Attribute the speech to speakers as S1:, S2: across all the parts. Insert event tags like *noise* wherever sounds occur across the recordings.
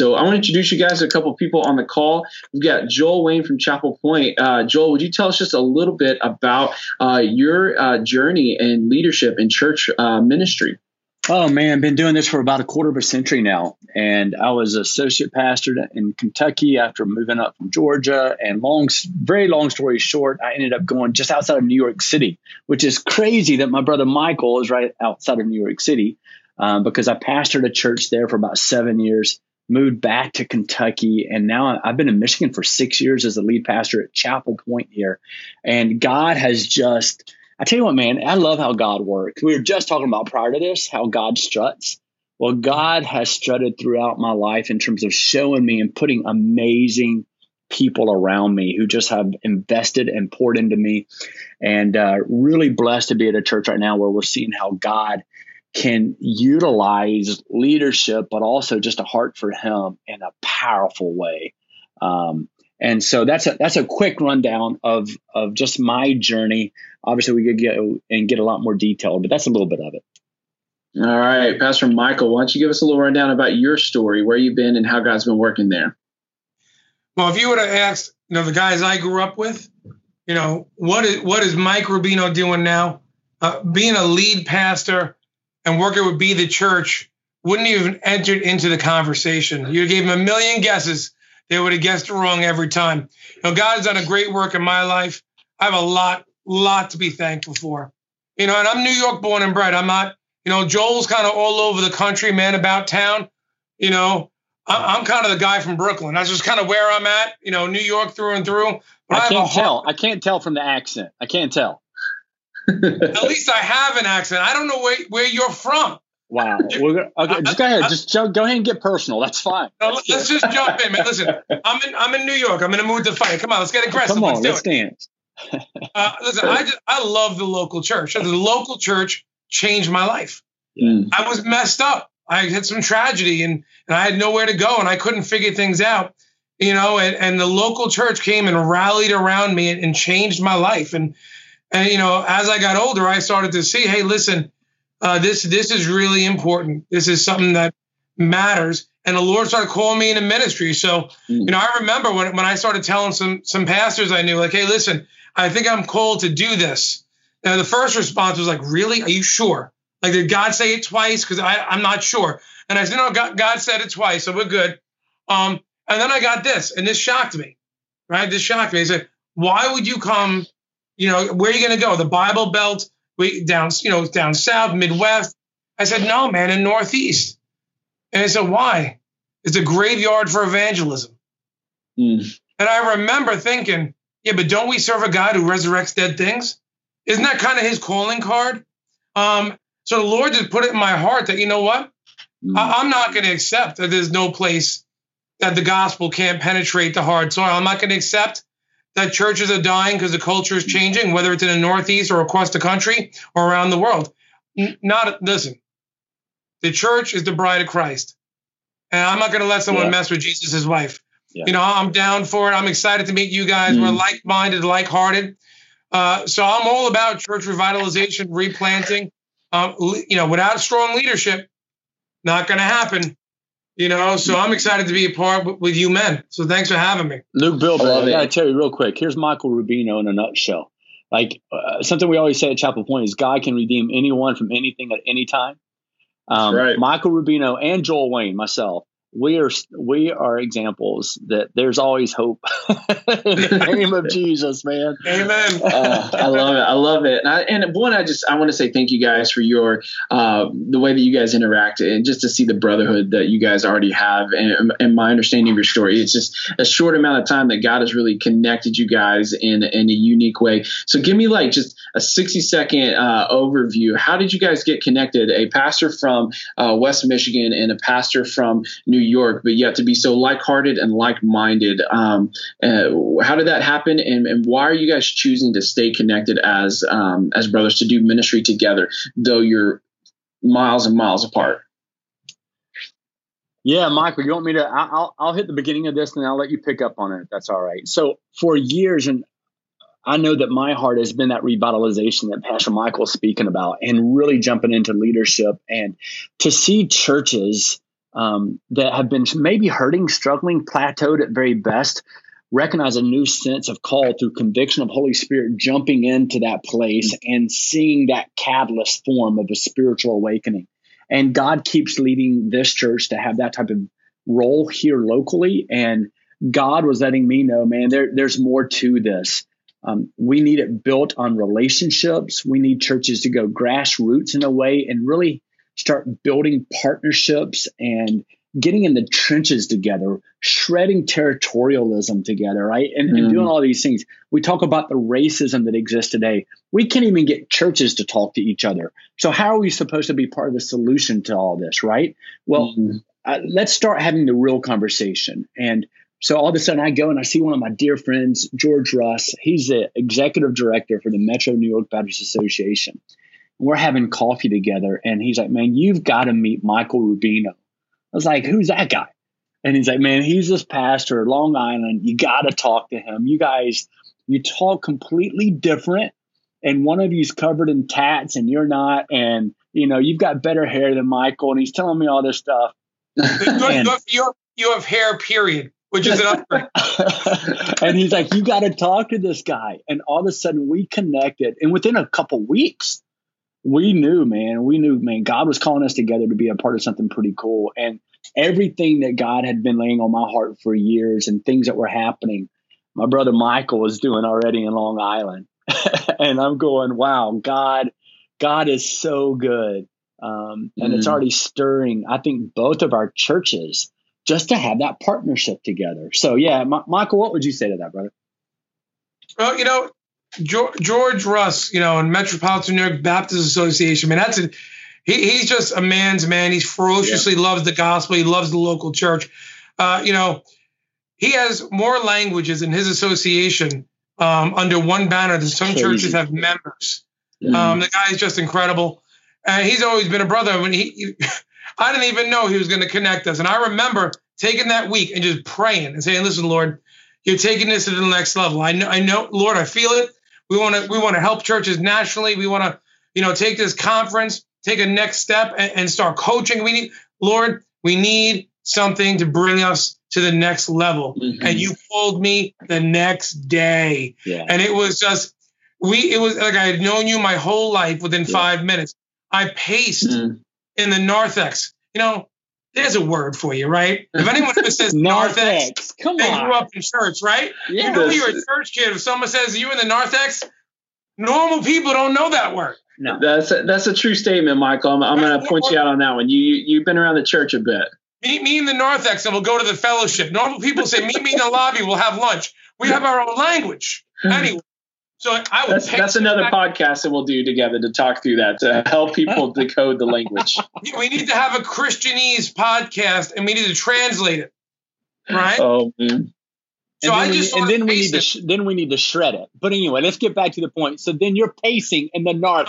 S1: So I want to introduce you guys to a couple of people on the call. We've got Joel Wayne from Chapel Point. Uh, Joel, would you tell us just a little bit about uh, your uh, journey and leadership in church uh, ministry?
S2: Oh man, been doing this for about a quarter of a century now, and I was associate pastor in Kentucky after moving up from Georgia. And long, very long story short, I ended up going just outside of New York City, which is crazy that my brother Michael is right outside of New York City, um, because I pastored a church there for about seven years. Moved back to Kentucky, and now I've been in Michigan for six years as the lead pastor at Chapel Point here, and God has just I tell you what, man, I love how God works. We were just talking about prior to this how God struts. Well, God has strutted throughout my life in terms of showing me and putting amazing people around me who just have invested and poured into me. And uh, really blessed to be at a church right now where we're seeing how God can utilize leadership, but also just a heart for Him in a powerful way. Um, and so that's a that's a quick rundown of of just my journey. Obviously, we could go and get a lot more detailed, but that's a little bit of it.
S1: All right, Pastor Michael, why don't you give us a little rundown about your story, where you've been, and how God's been working there?
S3: Well, if you would have asked, you know, the guys I grew up with, you know, what is what is Mike Rubino doing now? Uh, being a lead pastor and working with Be the Church wouldn't even entered into the conversation. You gave him a million guesses they would have guessed wrong every time. You know, God has done a great work in my life. I have a lot, lot to be thankful for. You know, and I'm New York born and bred. I'm not, you know, Joel's kind of all over the country, man, about town. You know, I'm kind of the guy from Brooklyn. That's just kind of where I'm at. You know, New York through and through.
S2: But I, I can't tell. I can't tell from the accent. I can't tell. *laughs*
S3: At least I have an accent. I don't know where, where you're from.
S2: Wow. *laughs* Gonna, okay, just go ahead. Just go ahead and get personal. That's fine.
S3: let's just jump in, man. Listen, I'm in I'm in New York. I'm in a mood to fight. Come on, let's get aggressive.
S2: Come on,
S3: let's,
S2: let's dance. *laughs*
S3: uh, listen, I just I love the local church. The local church changed my life. Mm. I was messed up. I had some tragedy and and I had nowhere to go and I couldn't figure things out. You know, and, and the local church came and rallied around me and, and changed my life. And and you know, as I got older, I started to see, hey, listen, uh, this this is really important. This is something that matters. And the Lord started calling me into ministry. So, mm. you know, I remember when, when I started telling some some pastors I knew, like, hey, listen, I think I'm called to do this. And the first response was like, really? Are you sure? Like, did God say it twice? Because I'm not sure. And I said, no, God, God said it twice, so we're good. Um, and then I got this, and this shocked me, right? This shocked me. He said, why would you come? You know, where are you going to go? The Bible Belt, we down, you know, down south, Midwest. I said, no, man, in Northeast. And I said, why? It's a graveyard for evangelism. Mm. And I remember thinking, yeah, but don't we serve a God who resurrects dead things? Isn't that kind of his calling card? Um, so the Lord just put it in my heart that, you know what? Mm. I- I'm not going to accept that there's no place that the gospel can't penetrate the hard soil. I'm not going to accept that churches are dying because the culture is changing, whether it's in the Northeast or across the country or around the world. Not listen. The church is the bride of Christ, and I'm not going to let someone yeah. mess with Jesus' wife. Yeah. You know, I'm down for it. I'm excited to meet you guys. Mm. We're like-minded, like-hearted. Uh, so I'm all about church revitalization, replanting. Um, you know, without strong leadership, not going to happen. You know, so I'm excited to be a part with you men. So thanks for having me.
S2: Luke Bill, I, I gotta tell you real quick. Here's Michael Rubino in a nutshell. Like uh, something we always say at Chapel Point is God can redeem anyone from anything at any time. Um, right. Michael Rubino and Joel Wayne, myself, we are we are examples that there's always hope *laughs* in the name of Jesus, man.
S3: Amen.
S1: Uh, I love it. I love it. And, I, and, one, I just I want to say thank you guys for your uh, the way that you guys interact and just to see the brotherhood that you guys already have and, and, my understanding of your story. It's just a short amount of time that God has really connected you guys in in a unique way. So give me like just a 60 second uh, overview. How did you guys get connected? A pastor from uh, West Michigan and a pastor from New New York, but yet to be so like-hearted and like-minded. Um, uh, how did that happen, and, and, why are you guys choosing to stay connected as um, as brothers to do ministry together, though you're miles and miles apart?
S2: Yeah, Michael, you want me to? I'll I'll hit the beginning of this, and I'll let you pick up on it. That's all right. So for years, and I know that my heart has been that revitalization that Pastor Michael's speaking about, and really jumping into leadership, and to see churches um, that have been maybe hurting, struggling, plateaued at very best, recognize a new sense of call through conviction of Holy Spirit jumping into that place and seeing that catalyst form of a spiritual awakening. And God keeps leading this church to have that type of role here locally. And God was letting me know, man, there, there's more to this. Um, we need it built on relationships. We need churches to go grassroots in a way and really start building partnerships and getting in the trenches together, shredding territorialism together, right? And, mm-hmm. and, doing all these things. We talk about the racism that exists today. We can't even get churches to talk to each other. So, how are we supposed to be part of the solution to all this, right? Well, mm-hmm. uh, let's start having the real conversation. And so, all of a sudden, I go and I see one of my dear friends, George Russ. He's the executive director for the Metro New York Baptist Association. We're having coffee together, and he's like, Man, you've got to meet Michael Rubino I was like, who's that guy? And he's like, man, he's this pastor, Long Island. You got to talk to him. You guys, you talk completely different. And one of you's covered in tats and you're not. And, you know, you've got better hair than Michael. And he's telling me all this stuff.
S3: and, you, have, you have hair, period, which is an upgrade. *laughs*
S2: and he's like, you got to talk to this guy. And all of a sudden we connected. And within a couple weeks, we knew, man, we knew, man, God was calling us together to be a part of something pretty cool. And everything that God had been laying on my heart for years and things that were happening, my brother Michael was doing already in Long Island. *laughs* and I'm going, wow, God, God is so good. Um, and mm. it's already stirring, I think, both of our churches just to have that partnership together. So, yeah, M- Michael, what would you say to that, brother?
S3: Well, you know, George Russ, you know, in Metropolitan New York Baptist Association. I mean, that's a he, he's just a man's man. He's ferociously yeah. loves the gospel. He loves the local church. Uh, you know, he has more languages in his association um, under one banner than some Crazy. churches have members. Yeah. Um, the guy is just incredible, and he's always been a brother. When he, he *laughs* I didn't even know he was going to connect us, and I remember taking that week and just praying and saying, "Listen, Lord, you're taking this to the next level. I know, I know, Lord, I feel it. We want to we want to help churches nationally. We want to you know take this conference, take a next step, and, and start coaching. We need Lord, we need something to bring us to the next level. Mm-hmm. And you pulled me the next day, yeah. and it was just we. It was like I had known you my whole life within yeah. five minutes. I paced mm-hmm. in the narthex. You know, there's a word for you, right? If anyone ever says *laughs* narthex, come they on. grew up in church, right? Yes. You know you're a church kid. If someone says you in the narthex, normal people don't know that word.
S1: No, that's a, that's a true statement, Michael. I'm, I'm going to point you out on that one. You, you have been around the church a bit.
S3: Meet me in the narthex, and we'll go to the fellowship. Normal people say, "Meet me in the lobby. We'll have lunch." We have our own language. *laughs* Anyway, so I
S1: that's, that's another podcast that we'll do together to talk through that to help people *laughs* decode the language.
S3: We need to have a Christianese podcast and we need to translate it. Right?
S2: Oh man. So and then, we, and then we need to sh- then we need to shred it. But anyway, let's get back to the point. So then you're pacing in the north.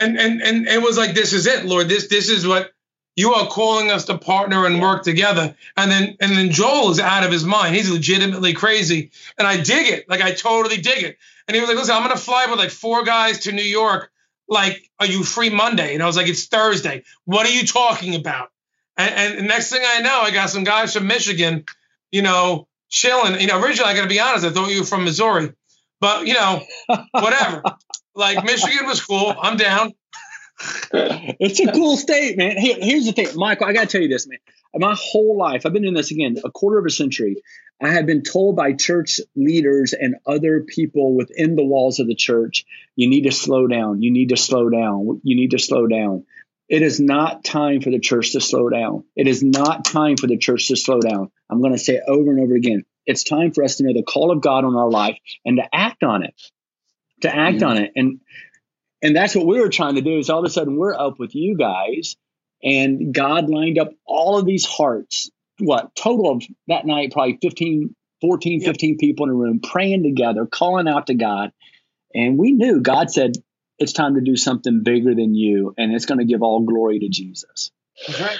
S3: And and and it was like this is it, Lord. This this is what you are calling us to partner and work together. And then and then Joel is out of his mind. He's legitimately crazy. And I dig it. Like I totally dig it. And he was like, listen, I'm gonna fly with like four guys to New York. Like, are you free Monday? And I was like, it's Thursday. What are you talking about? And, and next thing I know, I got some guys from Michigan, you know, chilling. You know, originally I gotta be honest, I thought you were from Missouri. But you know, whatever. *laughs* like Michigan was cool. I'm down *laughs*
S2: it's a cool state, man. Here, here's the thing, Michael. I got to tell you this, man. My whole life, I've been in this again a quarter of a century. I have been told by church leaders and other people within the walls of the church, you need to slow down. You need to slow down. You need to slow down. It is not time for the church to slow down. It is not time for the church to slow down. I'm going to say it over and over again. It's time for us to know the call of God on our life and to act on it. To act mm-hmm. on it. And and that's what we were trying to do is all of a sudden we're up with you guys and God lined up all of these hearts. What total of that night, probably 15, 14, 15 people in a room praying together, calling out to God. And we knew God said, it's time to do something bigger than you, and it's going to give all glory to Jesus.
S1: Right.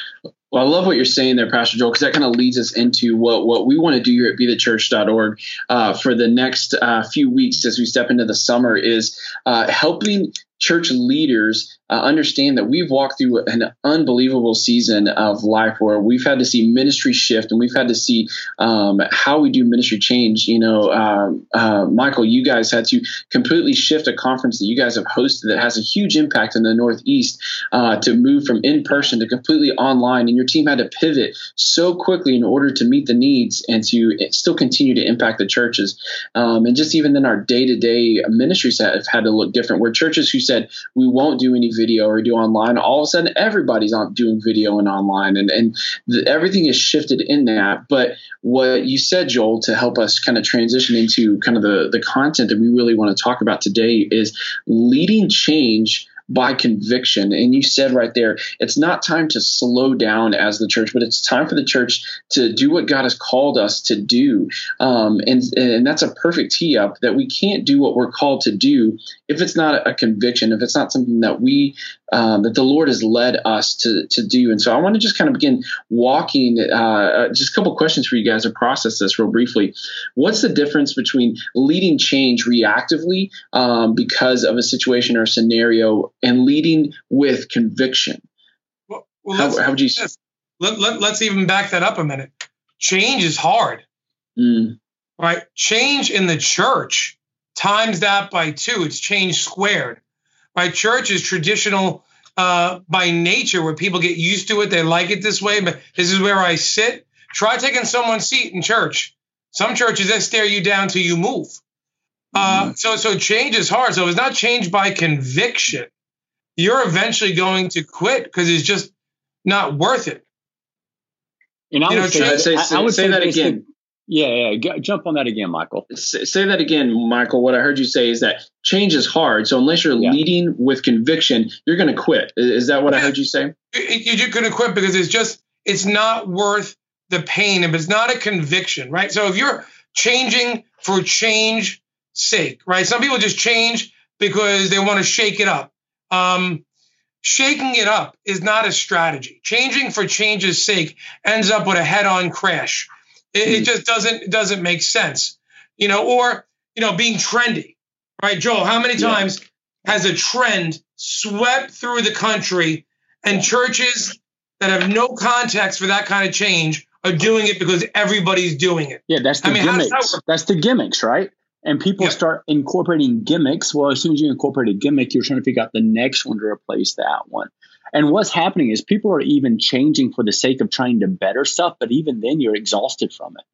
S1: Well, I love what you're saying there, Pastor Joel, because that kind of leads us into what, what we want to do here at bethechurch.org uh, for the next uh, few weeks as we step into the summer is uh, helping church leaders uh, understand that we've walked through an unbelievable season of life where we've had to see ministry shift and we've had to see um, how we do ministry change. You know, um, uh, Michael, you guys had to completely shift a conference that you guys have hosted that has a huge impact in the Northeast uh, to move from in person to completely online. And your team had to pivot so quickly in order to meet the needs and to still continue to impact the churches. Um, and just even then, our day to day ministries have had to look different. Where churches who said, we won't do any video or do online, all of a sudden everybody's on doing video and online, and and the, everything is shifted in that. But what you said, Joel, to help us kind of transition into kind of the the content that we really want to talk about today is leading change by conviction. And you said right there, it's not time to slow down as the church, but it's time for the church to do what God has called us to do. Um, and, and that's a perfect tee up that we can't do what we're called to do if it's not a conviction, if it's not something that we um, that the Lord has led us to to do. And so I want to just kind of begin walking. Uh, uh, just a couple questions for you guys to process this real briefly. What's the difference between leading change reactively um, because of a situation or a scenario and leading with conviction?
S3: Well, well how, how, would you? Let, let, let's even back that up a minute. Change is hard. Mm. Right? Change in the church times that by two, it's change squared. My church is traditional uh, by nature, where people get used to it. They like it this way, but this is where I sit. Try taking someone's seat in church. Some churches they stare you down till you move. Uh, mm-hmm. so so change is hard. So it's not change by conviction. You're eventually going to quit because it's just not worth it.
S2: And I you would know, say, I, I, would say, say that again. Yeah, yeah. jump on that again, Michael.
S1: say that again, Michael. What I heard you say is that change is hard. So unless you're yeah. leading with conviction, you're going to quit. Is that what I heard you say?
S3: You're going to quit because it's just it's not worth the pain if it's not a conviction, right? So if you're changing for change sake, right? Some people just change because they want to shake it up. Um, shaking it up is not a strategy. Changing for change's sake ends up with a head-on crash it, it hmm. just doesn't doesn't make sense, you know. Or you know, being trendy, right, Joel? How many times yeah. has a trend swept through the country, and churches that have no context for that kind of change are doing it because everybody's doing it?
S2: Yeah, that's the I mean, gimmicks. That that's the gimmicks, right? And people yep. start incorporating gimmicks. Well, as soon as you incorporate a gimmick, you're trying to figure out the next one to replace that one. And what's happening is people are even changing for the sake of trying to better stuff, but even then you're exhausted from it.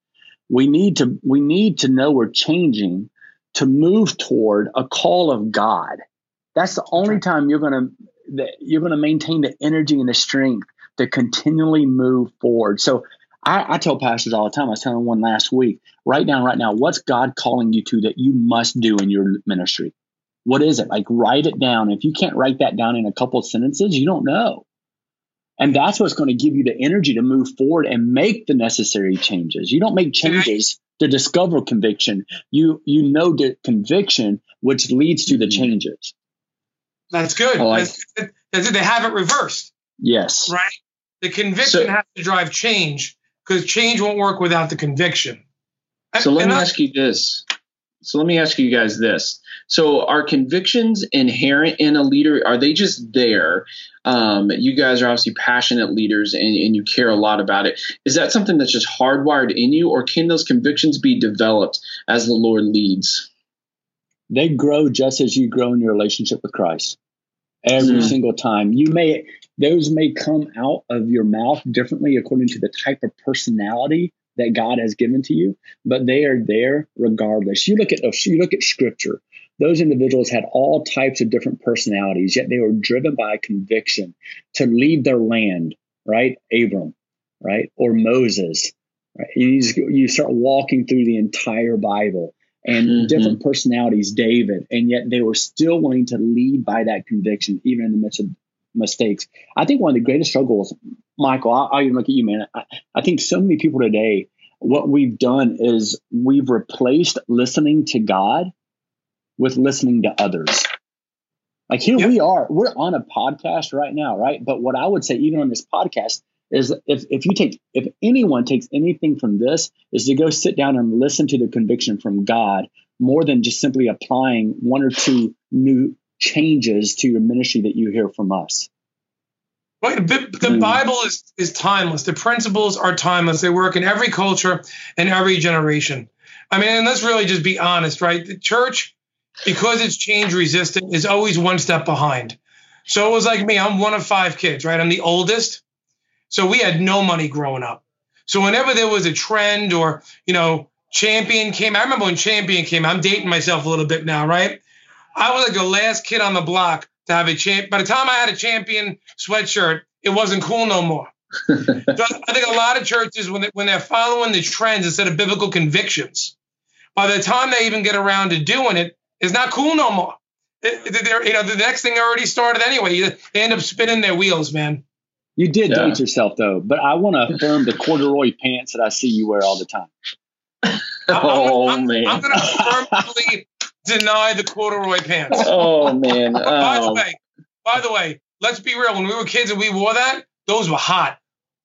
S2: We need to we need to know we're changing to move toward a call of God. That's the only time you're going to you're going to maintain the energy and the strength to continually move forward. So I, I, tell pastors all the time. I was telling one last week. Write down right now what's God calling you to that you must do in your ministry. What is it? Like write it down. If you can't write that down in a couple of sentences, you don't know. And that's what's going to give you the energy to move forward and make the necessary changes. You don't make changes to discover conviction. You you know the conviction which leads to the mm-hmm. changes.
S3: That's good. Like, that's, that's, they have it reversed.
S2: Yes.
S3: Right. The conviction so, has to drive change because change won't work without the conviction.
S1: So and, let me I, ask you this. So let me ask you guys this. So are convictions inherent in a leader? Are they just there? Um, you guys are obviously passionate leaders and, and, you care a lot about it. Is that something that's just hardwired in you, or can those convictions be developed as the Lord leads?
S2: They grow just as you grow in your relationship with Christ. Every mm. single time. You may those may come out of your mouth differently according to the type of personality that God has given to you, but they are there regardless. You look at you look at scripture. Those individuals had all types of different personalities, yet they were driven by a conviction to leave their land, right? Abram, right? Or Moses. Right? You, you start walking through the entire Bible and mm-hmm. different personalities, David, and yet they were still wanting to lead by that conviction, even in the midst of mistakes. I think one of the greatest struggles, Michael, I'll, I'll even look at you, man. I, I think so many people today, what we've done is we've replaced listening to God with listening to others. Like here yep. we are, we're on a podcast right now, right? But what I would say, even on this podcast, is if, if you take if anyone takes anything from this is to go sit down and listen to the conviction from god more than just simply applying one or two new changes to your ministry that you hear from us
S3: the, the mm. Bible is, is timeless. The principles are timeless. They work in every culture and every generation. I mean, and let's really just be honest, right? The church, because it's change resistant, is always one step behind. So it was like me. I'm one of five kids, right? I'm the oldest. So we had no money growing up. So whenever there was a trend or, you know, champion came, I remember when champion came, I'm dating myself a little bit now, right? I was like the last kid on the block to have a champ. By the time I had a champion sweatshirt, it wasn't cool no more. *laughs* so I think a lot of churches, when, they, when they're following the trends instead of biblical convictions, by the time they even get around to doing it, it's not cool no more. It, you know, the next thing already started anyway. They end up spinning their wheels, man.
S2: You did yeah. date yourself though, but I want to affirm the corduroy pants that I see you wear all the time.
S1: oh
S3: I'm,
S1: man!
S3: I'm, I'm going *laughs* to firmly deny the corduroy pants. *laughs*
S1: Oh man! Oh. *laughs*
S3: By the oh. way, by the way, let's be real. When we were kids and we wore that, those were hot.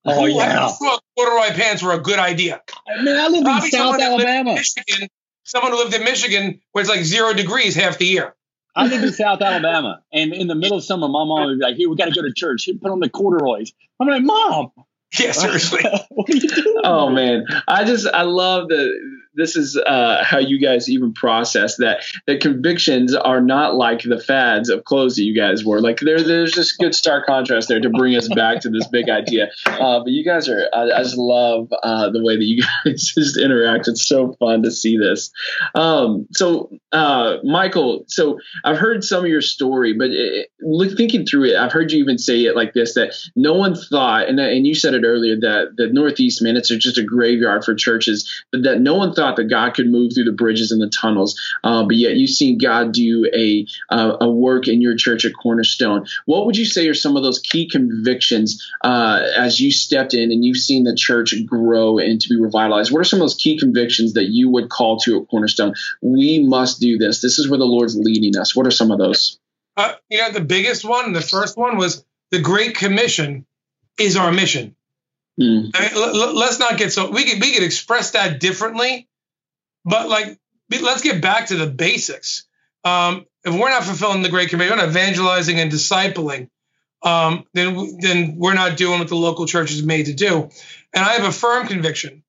S2: Oh Who yeah.
S3: Corduroy pants were a good idea.
S2: I mean, I live Probably in South Alabama.
S3: Michigan, someone who lived in Michigan where it's like zero degrees half the year.
S2: I live in South Alabama, and in the middle of summer, my mom would be like, "Here, we got to go to church. He put on the corduroys." I'm like, "Mom, *laughs*
S3: yeah, seriously,
S2: what are you doing?"
S1: Oh man, I just I love the this is uh, how you guys even process that the convictions are not like the fads of clothes that you guys wore. Like there, there's just good stark contrast there to bring us back to this big idea. Uh, but you guys are, I, I just love uh, the way that you *laughs* guys just interact. It's so fun to see this. Um, so uh, Michael, so I've heard some of your story, but it, look, thinking through it, I've heard you even say it like this: that no one thought, and and you said it earlier that the Northeast, minutes are just a graveyard for churches, but that no one thought thought that God could move through the bridges and the tunnels, uh, but yet you've seen God do a uh, a work in your church at Cornerstone. What would you say are some of those key convictions uh, as you stepped in and you've seen the church grow and to be revitalized? What are some of those key convictions that you would call to at Cornerstone? We must do this. This is where the Lord's leading us. What are some of those?
S3: Uh, you know, the biggest one, the first one was the Great Commission is our mission. Mm. I mean, l- l- let's not get so we could we could express that differently, but like, let's get back to the basics. Um, if we're not fulfilling the Great Commission, we're not evangelizing and discipling, um, then then we're not doing what the local church is made to do. And I have a firm conviction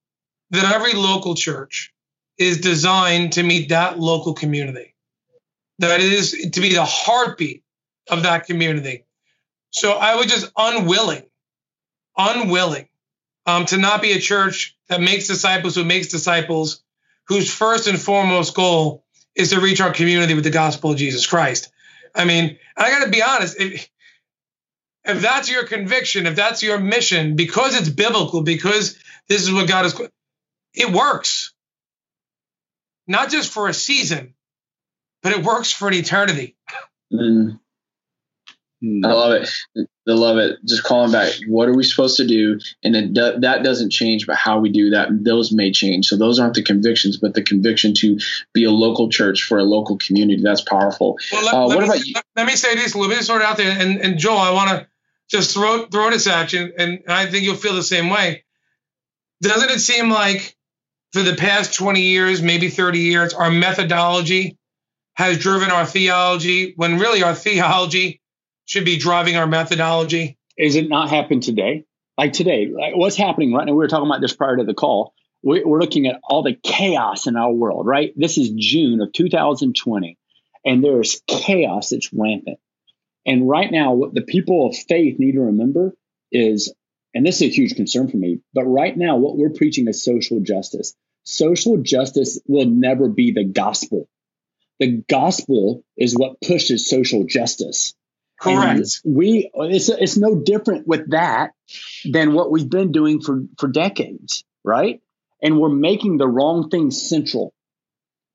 S3: that every local church is designed to meet that local community. That it is to be the heartbeat of that community. So I was just unwilling, unwilling um, to not be a church that makes disciples who makes disciples whose first and foremost goal is to reach our community with the gospel of Jesus Christ. I mean, I got to be honest. If, if that's your conviction, if that's your mission, because it's biblical, because this is what God is, it works. Not just for a season, but it works for an eternity.
S1: Mm. I love it. I love it. Just calling back. What are we supposed to do? And it do, that doesn't change, but how we do that, those may change. So those aren't the convictions, but the conviction to be a local church for a local community. That's powerful.
S3: Well, let, uh, let what me, about you? Let me say this. Let me sort it out there. And, and Joel, I want to just throw throw this at you, and I think you'll feel the same way. Doesn't it seem like for the past 20 years, maybe 30 years, our methodology has driven our theology when really our theology should be driving our methodology?
S2: Is it not happened today? Like today, like what's happening right now? We were talking about this prior to the call. We're looking at all the chaos in our world, right? This is June of 2020, and there's chaos that's rampant. And right now, what the people of faith need to remember is, and this is a huge concern for me, but right now, what we're preaching is social justice. Social justice will never be the gospel. The gospel is what pushes social justice.
S3: Correct.
S2: And we it's it's no different with that than what we've been doing for for decades, right? And we're making the wrong thing central.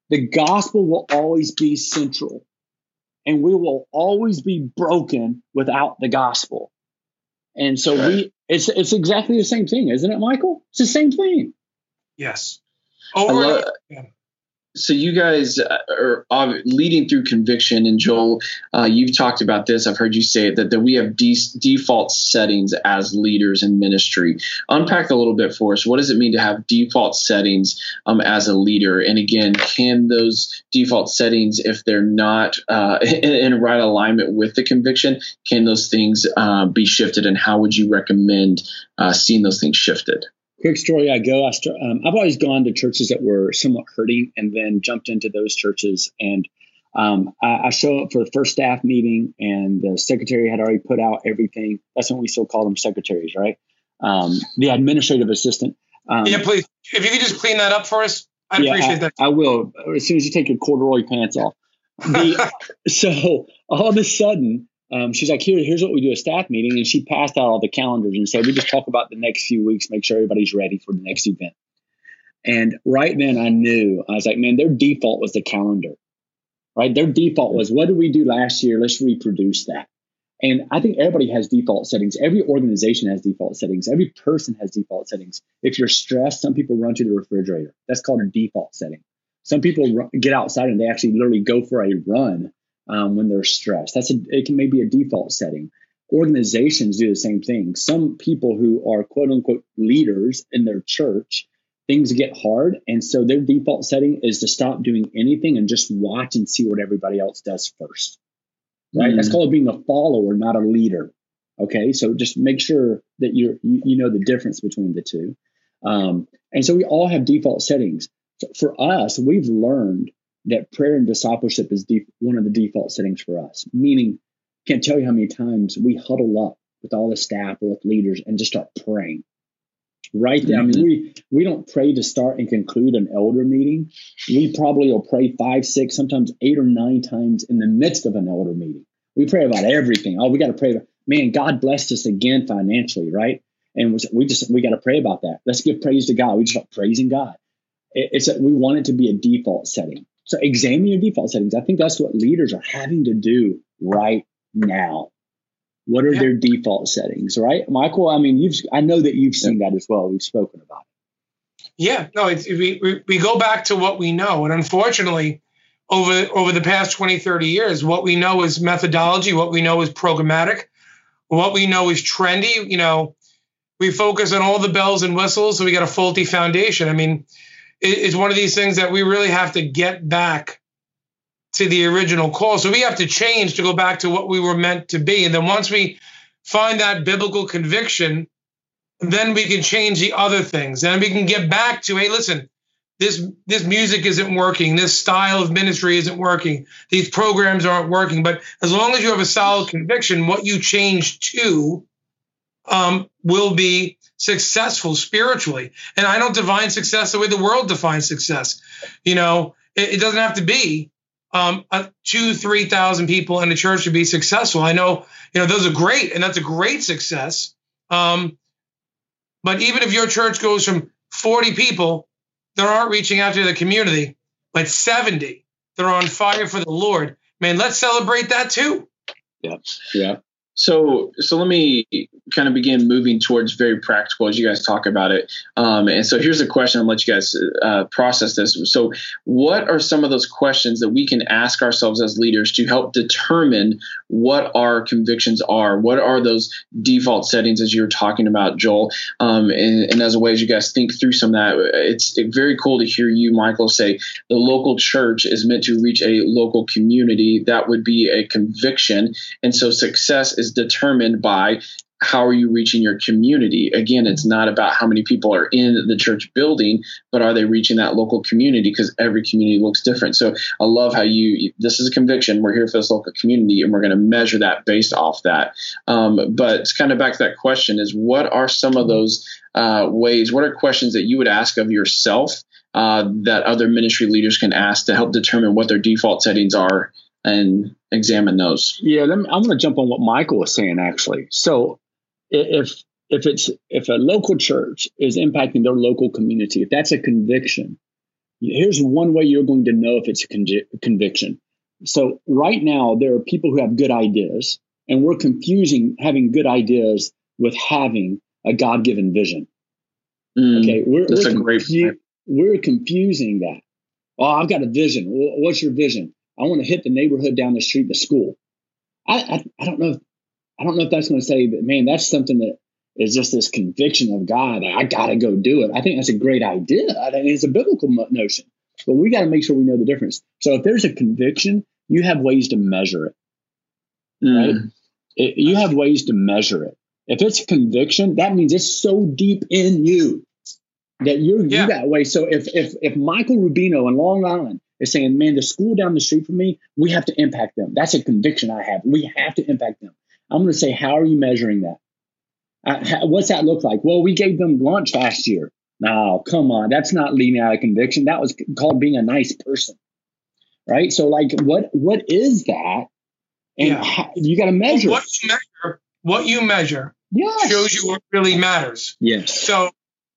S2: The gospel will always be central, and we will always be broken without the gospel. And so we it's it's exactly the same thing, isn't it, Michael? It's the same thing.
S3: Yes. Over.
S1: So you guys are leading through conviction and joel uh, you've talked about this. I've heard you say it that, that we have de- default settings as leaders in ministry. Unpack a little bit for us. What does it mean to have default settings um, as a leader? And again can those default settings if they're not uh, *laughs* in, in, right alignment with the conviction can those things uh, be shifted? And how would you recommend uh, seeing those things shifted
S2: quick story I go. I start, um, I've always gone to churches that were somewhat hurting and then jumped into those churches. And um, I, I, show up for the first staff meeting, and the secretary had already put out everything. That's when we still call them secretaries, right? Um, the administrative assistant.
S3: Um, yeah, please. If you could just clean that up for us, I'd yeah, appreciate that.
S2: I will. As soon as you take your corduroy pants off. The, *laughs* so all of a sudden, um, she's like, Here, here's what we do a staff meeting. And she passed out all the calendars and said, We just talk about the next few weeks, make sure everybody's ready for the next event. And right then I knew, I was like, Man, their default was the calendar, right? Their default was, What did we do last year? Let's reproduce that. And I think everybody has default settings. Every organization has default settings. Every person has default settings. If you're stressed, some people run to the refrigerator. That's called a default setting. Some people get outside and they actually literally go for a run um, when they're stressed. That's a, it can maybe a default setting. Organizations do the same thing. Some people who are quote unquote leaders in their church, things get hard. And so their default setting is to stop doing anything and just watch and see what everybody else does first. Right? Mm. That's called being a follower, not a leader. Okay. So just make sure that you're, you, you know the difference between the two. Um, and so we all have default settings. For us, we've learned that prayer and discipleship is deep, one of the default settings for us. Meaning, can't tell you how many times we huddle up with all the staff or with leaders and just start praying. Right there. Mm-hmm. I mean, we we don't pray to start and conclude an elder meeting. We probably will pray five, six, sometimes eight or nine times in the midst of an elder meeting. We pray about everything. Oh, we got to pray. Man, God blessed us again financially, right? And we just we got to pray about that. Let's give praise to God. We just start praising God. It's a, we want it to be a default setting. So examine your default settings. I think that's what leaders are having to do right now. What are yeah. their default settings, right? Michael, I mean, you've I know that you've seen yeah. that as well. We've spoken about it.
S3: Yeah, no, it's, we, we, we go back to what we know. And unfortunately, over over the past 20, 30 years, what we know is methodology, what we know is programmatic, what we know is trendy. You know, we focus on all the bells and whistles, so we got a faulty foundation. I mean, is one of these things that we really have to get back to the original call. So we have to change to go back to what we were meant to be. And then once we find that biblical conviction, then we can change the other things. And we can get back to, hey, listen, this this music isn't working, this style of ministry isn't working, these programs aren't working. But as long as you have a solid conviction, what you change to um, will be successful spiritually. And I don't define success the way the world defines success. You know, it, it doesn't have to be um, two, three thousand people in a church to be successful. I know, you know, those are great, and that's a great success. Um, but even if your church goes from 40 people that aren't reaching out to the community, but 70 that are on fire for the Lord, man, let's celebrate that too.
S2: Yeah. Yeah.
S1: So, so let me kind of begin moving towards very practical as you guys talk about it. Um, and so here's a question. I'll let you guys uh, process this. So, what are some of those questions that we can ask ourselves as leaders to help determine what our convictions are? What are those default settings as you were talking about, Joel? Um, and, and, as a way as you guys think through some of that, it's very cool to hear you, Michael, say the local church is meant to reach a local community. That would be a conviction. And so success is is determined by how are you reaching your community? Again, it's not about how many people are in the church building, but are they reaching that local community? Because every community looks different. So I love how you, this is a conviction. We're here for this local community and we're going to measure that based off that. Um, but it's kind of back to that question is what are some of those uh, ways, what are questions that you would ask of yourself uh, that other ministry leaders can ask to help determine what their default settings are and examine those.
S2: Yeah, me, I'm going to jump on what Michael was saying actually. So if if it's if a local church is impacting their local community, if that's a conviction, here's one way you're going to know if it's a con- conviction. So right now there are people who have good ideas, and we're confusing having good ideas with having a God-given vision.
S1: Mm, okay, we're, that's we're a confu- great.
S2: We're confusing that. Oh, I've got a vision. What's your vision? I want to hit the neighborhood down the street, the school. I, I, I don't know. If, I don't know if that's going to say that, man, that's something that is just this conviction of God. I got to go do it. I think that's a great idea. I mean, it's a biblical notion, but we got to make sure we know the difference. So if there's a conviction, you have ways to measure it, right? Mm. It, you have ways to measure it. If it's conviction, that means it's so deep in you that you're yeah. you that way. So if if if Michael Rubino in Long Island is saying, "Man, the school down the street from me, we have to impact them," that's a conviction I have. We have to impact them. I'm going to say, how are you measuring that? Uh, what's that look like? Well, we gave them lunch last year. No, come on, that's not leading out of conviction. That was called being a nice person, right? So, like, what what is that? And yeah. how, you got to measure.
S3: What you measure, what you measure, yes. shows you what really matters.
S2: Yes.
S3: So,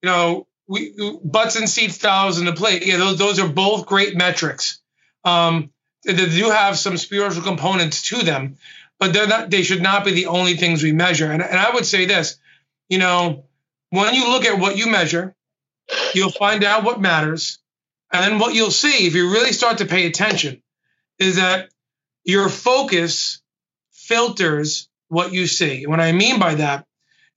S3: you know, we butts and seats, dollars in the plate. Yeah, those those are both great metrics. Um, they, they do have some spiritual components to them, but they're not. They should not be the only things we measure. And, and I would say this, you know, when you look at what you measure, you'll find out what matters, and then what you'll see if you really start to pay attention is that your focus filters what you see. And what I mean by that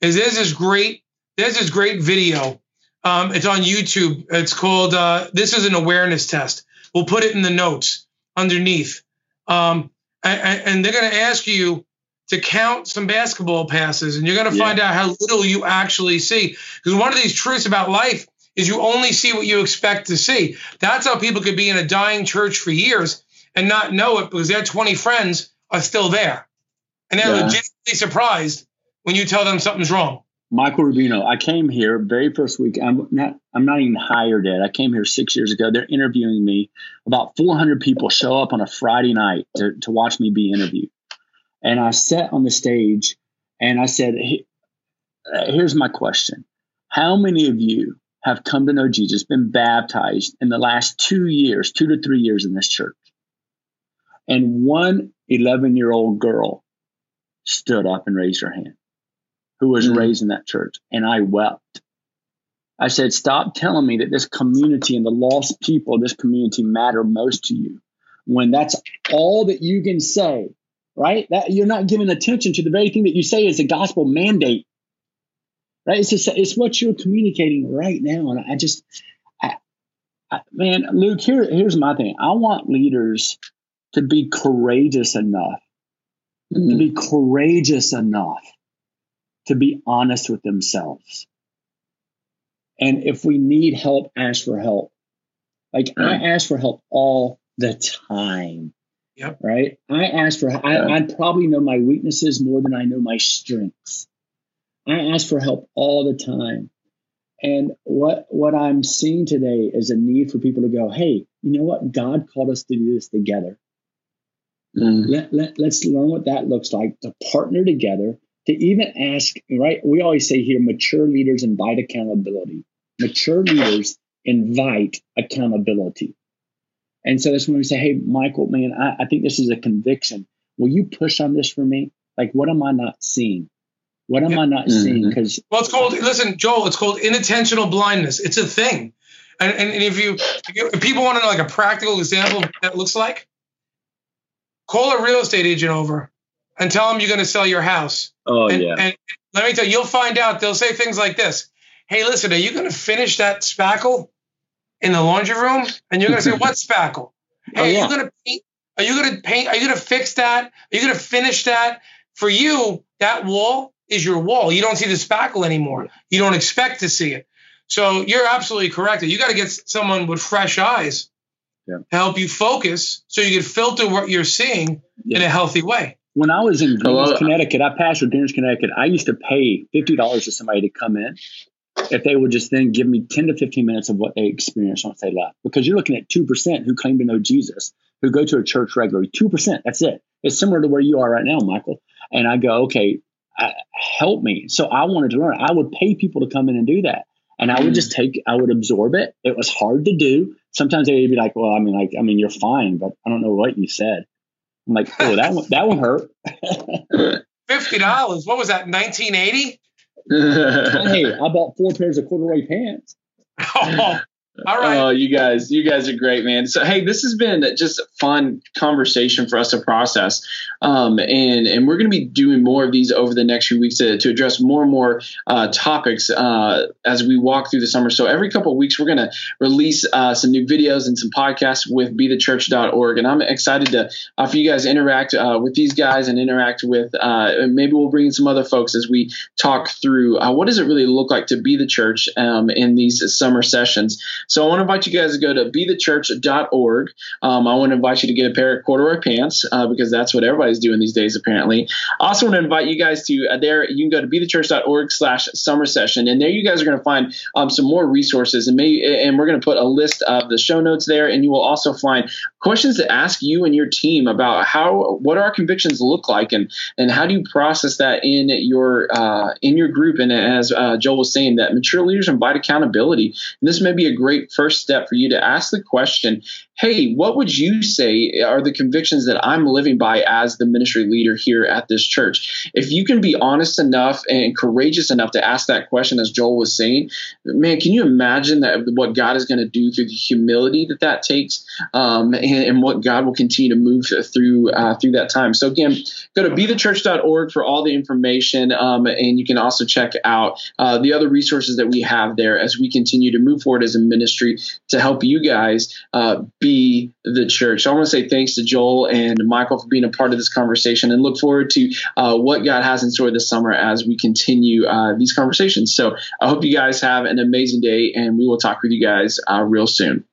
S3: is there's this great there's this great video um, it's on YouTube. It's called uh, "This is an awareness test." We'll put it in the notes underneath, um, and, and, they're going to ask you to count some basketball passes, and you're going to yeah. find out how little you actually see. Because one of these truths about life is you only see what you expect to see. That's how people could be in a dying church for years and not know it because their 20 friends are still there, and they're yeah. legitimately surprised when you tell them something's wrong.
S2: Michael Rubino. I came here very first week. I'm not. I'm not even hired yet. I came here six years ago. They're interviewing me. About 400 people show up on a Friday night to, to watch me be interviewed. And I sat on the stage and I said, uh, "Here's my question: How many of you have come to know Jesus, been baptized in the last two years, two to three years in this church?" And one 11 year old girl stood up and raised her hand who was mm-hmm. raised in that church. And I wept. I said, Stop telling me that this community and the lost people, this community matter most to you when that's all that you can say, right? That you're not giving attention to the very thing that you say is a gospel mandate, right? It's just, it's what you're communicating right now. And I just, I, I, man, Luke, here, here's my thing. I want leaders to be courageous enough, mm-hmm. to be courageous enough to be honest with themselves. And if we need help, ask for help. Like I ask for help all the time.
S3: Yep.
S2: Right. I ask for, I, I probably know my weaknesses more than I know my strengths. I ask for help all the time. And what what I'm seeing today is a need for people to go, hey, you know what? God called us to do this together. Mm. Let, let, let's learn what that looks like to partner together to even ask, right? We always say here, mature leaders invite accountability. Mature leaders invite accountability. And so that's when we say, hey, Michael, man, I, I think this is a conviction. Will you push on this for me? Like, what am I not seeing? What am I not mm-hmm. seeing? Because
S3: well, it's called. Listen, Joel, it's called inattentional blindness. It's a thing, and, and, and if you if people want to know like a practical example that looks like, call a real estate agent over and tell them you're going to sell your house.
S2: Oh
S3: and,
S2: yeah.
S3: And let me tell you, you'll find out. They'll say things like this: "Hey, listen, are you going to finish that spackle in the laundry room?" And you're going to say, "What *laughs* spackle?" Oh, hey, oh, yeah. are you going to paint? Are you going to paint? Are you going to fix that? Are you going to finish that? For you, that wall is your wall. You don't see the spackle anymore. You don't expect to see it. So you're absolutely correct. You got to get someone with fresh eyes yeah. to help you focus so you can filter what you're seeing yeah. in a healthy way
S2: when I was in Greenwich, Connecticut, I passed pastored Greenwich, Connecticut. I used to pay fifty dollars to somebody to come in if they would just then give me ten to fifteen minutes of what they experienced once they left. Because you're looking at two percent who claim to know Jesus, who go to a church regularly. Two percent. That's it. It's similar to where you are right now, Michael. And I go, okay, uh, help me. So I wanted to learn. I would pay people to come in and do that. And I would mm. just take, I would absorb it. It was hard to do. Sometimes they'd be like, well, I mean, like, I mean, you're fine, but I don't know what you said. I'm like, oh, that one, that one hurt.
S3: Fifty dollars. What was that? 1980. *laughs*
S2: hey, I bought four pairs of corduroy pants. *laughs*
S3: Oh, All right.
S1: Oh, you guys, you guys are great, man. So, hey, this has been just a fun conversation for us to process, um, and and we're going to be doing more of these over the next few weeks to, to address more and more uh, topics uh, as we walk through the summer. So, every couple of weeks, we're going to release uh, some new videos and some podcasts with BeTheChurch.org, and I'm excited to uh, for you guys interact uh, with these guys and interact with uh, maybe we'll bring in some other folks as we talk through what does it really look like to be the church um, in these summer sessions. So I want to invite you guys to go to bethechurch.org. Um, I want to invite you to get a pair of corduroy pants uh, because that's what everybody's doing these days, apparently. I also want to invite you guys to uh, there. You can go to bethechurch.org slash summer session, and there you guys are going to find um, some more resources, and and we're going to put a list of the show notes there, and you will also find questions to ask you and your team about how what our convictions look like, and and how do you process that in your uh, in your group. And as uh, Joel was saying, that mature leaders invite accountability, and this may be a great first step for you to ask the question hey, what would you say are the convictions that I'm living by as the ministry leader here at this church? If you can be honest enough and courageous enough to ask that question, as Joel was saying, man, can you imagine that what God is going to do through the humility that that takes, um, and, and, what God will continue to move through uh, through that time? So again, go to be bethechurch.org for all the information, um, and you can also check out uh, the other resources that we have there as we continue to move forward as a ministry to help you guys uh, be the church. I want to say thanks to Joel and Michael for being a part of this conversation and look forward to uh, what God has in store this summer as we continue uh, these conversations. So I hope you guys have an amazing day and we will talk with you guys uh, real soon.